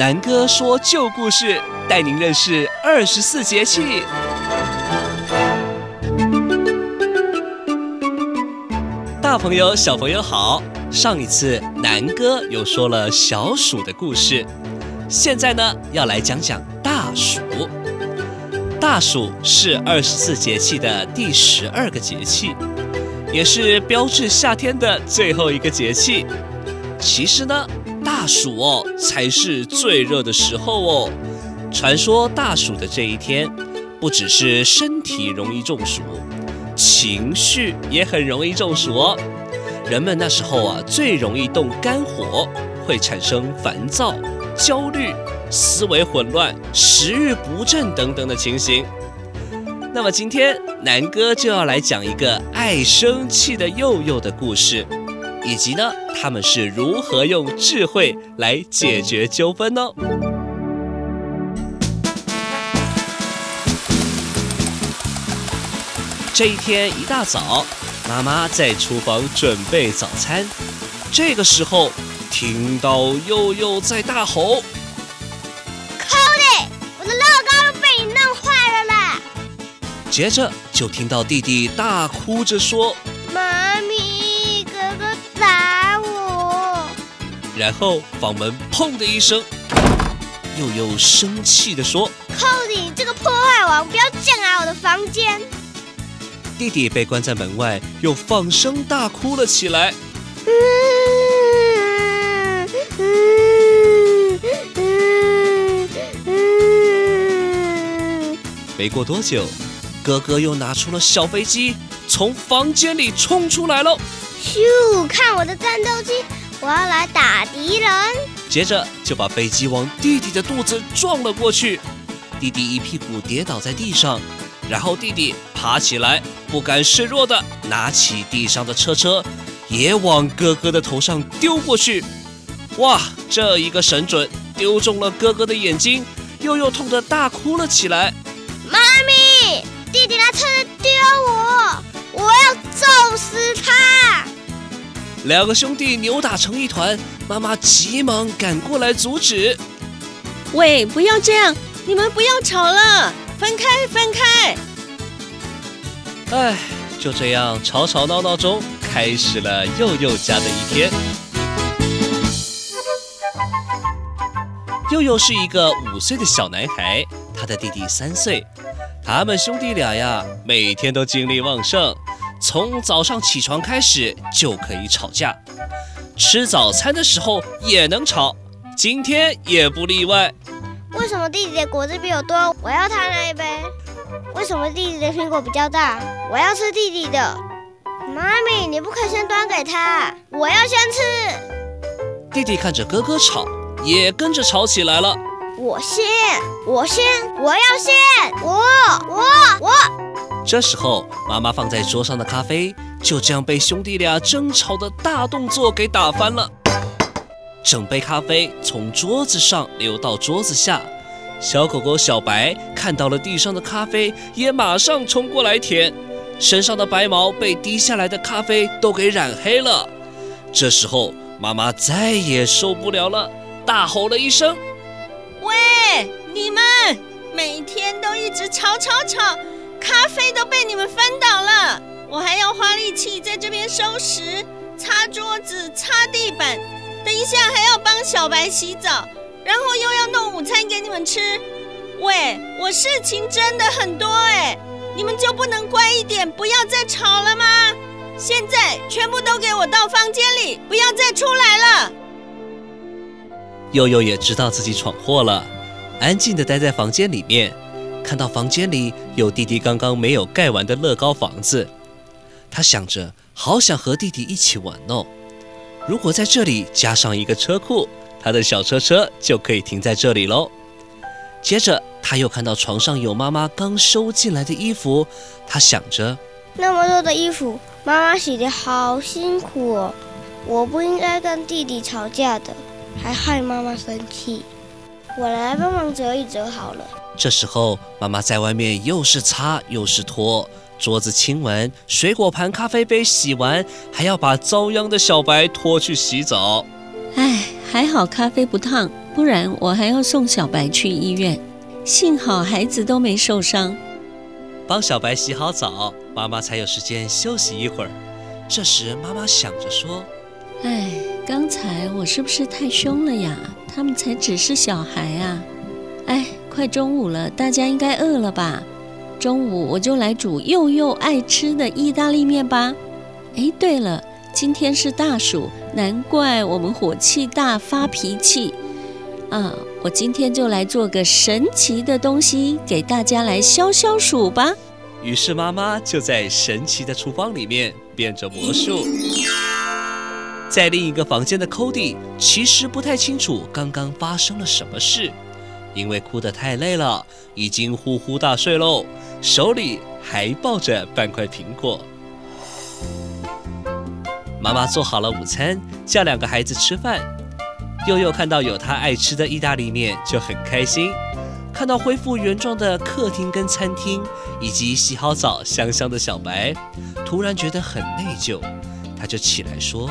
南哥说旧故事，带您认识二十四节气。大朋友、小朋友好！上一次南哥又说了小暑的故事，现在呢要来讲讲大暑。大暑是二十四节气的第十二个节气，也是标志夏天的最后一个节气。其实呢。大暑哦，才是最热的时候哦。传说大暑的这一天，不只是身体容易中暑，情绪也很容易中暑哦。人们那时候啊，最容易动肝火，会产生烦躁、焦虑、思维混乱、食欲不振等等的情形。那么今天南哥就要来讲一个爱生气的幼幼的故事。以及呢，他们是如何用智慧来解决纠纷呢？这一天一大早，妈妈在厨房准备早餐。这个时候，听到佑佑在大吼：“靠嘞！我的乐高都被你弄坏了啦！”接着就听到弟弟大哭着说。然后房门砰的一声，悠悠生气地说：“寇你，这个破坏王，不要进来我的房间！”弟弟被关在门外，又放声大哭了起来。嗯没过多久，哥哥又拿出了小飞机，从房间里冲出来了。咻，看我的战斗机！我要来打敌人，接着就把飞机往弟弟的肚子撞了过去，弟弟一屁股跌倒在地上，然后弟弟爬起来，不甘示弱的拿起地上的车车，也往哥哥的头上丢过去。哇，这一个神准，丢中了哥哥的眼睛，又又痛得大哭了起来。妈咪，弟弟拿车子丢我，我要揍死他！两个兄弟扭打成一团，妈妈急忙赶过来阻止。喂，不要这样，你们不要吵了，分开，分开。哎，就这样吵吵闹闹中，开始了佑佑家的一天。佑佑是一个五岁的小男孩，他的弟弟三岁，他们兄弟俩呀，每天都精力旺盛。从早上起床开始就可以吵架，吃早餐的时候也能吵，今天也不例外。为什么弟弟的果汁比我多？我要他那一杯。为什么弟弟的苹果比较大？我要吃弟弟的。妈咪，你不可以先端给他，我要先吃。弟弟看着哥哥吵，也跟着吵起来了。我先，我先，我要先，我，我，我。这时候，妈妈放在桌上的咖啡就这样被兄弟俩争吵的大动作给打翻了，整杯咖啡从桌子上流到桌子下。小狗狗小白看到了地上的咖啡，也马上冲过来舔，身上的白毛被滴下来的咖啡都给染黑了。这时候，妈妈再也受不了了，大吼了一声：“喂，你们每天都一直吵吵吵！”咖啡都被你们翻倒了，我还要花力气在这边收拾、擦桌子、擦地板，等一下还要帮小白洗澡，然后又要弄午餐给你们吃。喂，我事情真的很多哎，你们就不能乖一点，不要再吵了吗？现在全部都给我到房间里，不要再出来了。幼幼也知道自己闯祸了，安静的待在房间里面。看到房间里有弟弟刚刚没有盖完的乐高房子，他想着，好想和弟弟一起玩哦。如果在这里加上一个车库，他的小车车就可以停在这里喽。接着，他又看到床上有妈妈刚收进来的衣服，他想着，那么多的衣服，妈妈洗的好辛苦哦，我不应该跟弟弟吵架的，还害妈妈生气。我来帮忙折一折好了。这时候，妈妈在外面又是擦又是拖，桌子亲完，水果盘、咖啡杯洗完，还要把遭殃的小白拖去洗澡。唉，还好咖啡不烫，不然我还要送小白去医院。幸好孩子都没受伤。帮小白洗好澡，妈妈才有时间休息一会儿。这时妈妈想着说：“哎，刚才我是不是太凶了呀？他们才只是小孩啊！快中午了，大家应该饿了吧？中午我就来煮祐祐爱吃的意大利面吧。哎，对了。”今天是大暑，难怪我们火气大发脾气啊！我今天就来做个神奇的东西给大家来消消暑吧。于是妈妈就在神奇的厨房里面变着魔术。在另一个房间的 Cody 其实不太清楚刚刚发生了什么事，因为哭得太累了，已经呼呼大睡喽，手里还抱着半块苹果。妈妈做好了午餐，叫两个孩子吃饭。祐祐看到有他爱吃的意大利面，就很开心。看到恢复原状的客厅跟餐厅，以及洗好澡、香香的小白，突然觉得很内疚。他就起来说：“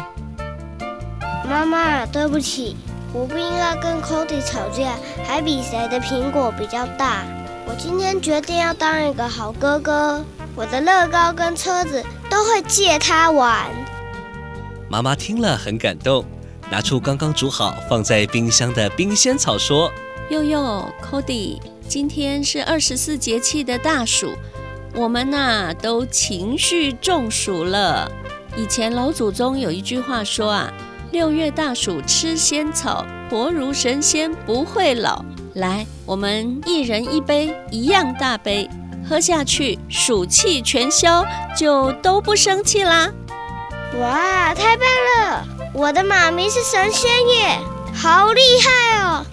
妈妈，对不起，我不应该跟 Cody 吵架，还比谁的苹果比较大。我今天决定要当一个好哥哥，我的乐高跟车子都会借他玩。”妈妈听了很感动，拿出刚刚煮好放在冰箱的冰仙草，说：“佑佑，Cody，今天是二十四节气的大暑，我们呐都情绪中暑了。以前老祖宗有一句话说啊，六月大暑吃仙草，活如神仙不会老。来，我们一人一杯，一样大杯，喝下去，暑气全消，就都不生气啦。”哇，太棒了！我的妈咪是神仙耶，好厉害哦！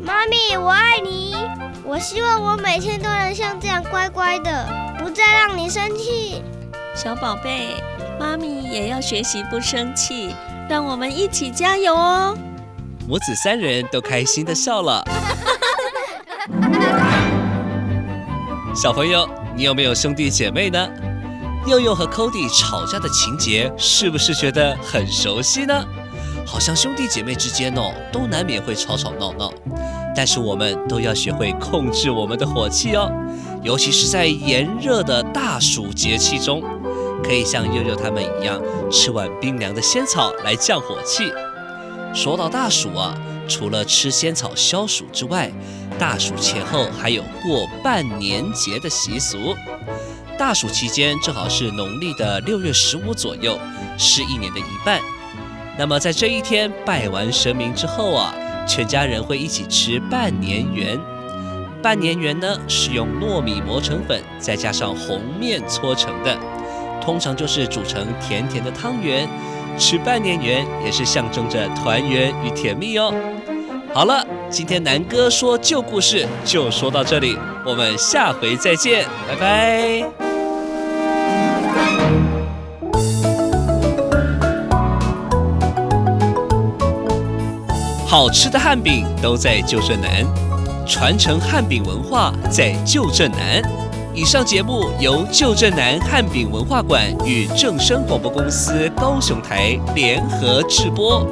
妈咪，我爱你。我希望我每天都能像这样乖乖的，不再让你生气。小宝贝，妈咪也要学习不生气，让我们一起加油哦！母子三人都开心的笑了。小朋友，你有没有兄弟姐妹呢？佑佑和 Cody 吵架的情节是不是觉得很熟悉呢？好像兄弟姐妹之间哦，都难免会吵吵闹闹，但是我们都要学会控制我们的火气哦，尤其是在炎热的大暑节气中，可以像悠悠他们一样，吃碗冰凉的仙草来降火气。说到大暑啊，除了吃仙草消暑之外，大暑前后还有过半年节的习俗。大暑期间正好是农历的六月十五左右，是一年的一半。那么在这一天拜完神明之后啊，全家人会一起吃半年圆。半年圆呢是用糯米磨成粉，再加上红面搓成的，通常就是煮成甜甜的汤圆。吃半年圆也是象征着团圆与甜蜜哦。好了，今天南哥说旧故事就说到这里，我们下回再见，拜拜。好吃的汉饼都在旧镇南，传承汉饼文化在旧镇南。以上节目由旧镇南汉饼文化馆与正声广播公司高雄台联合制播。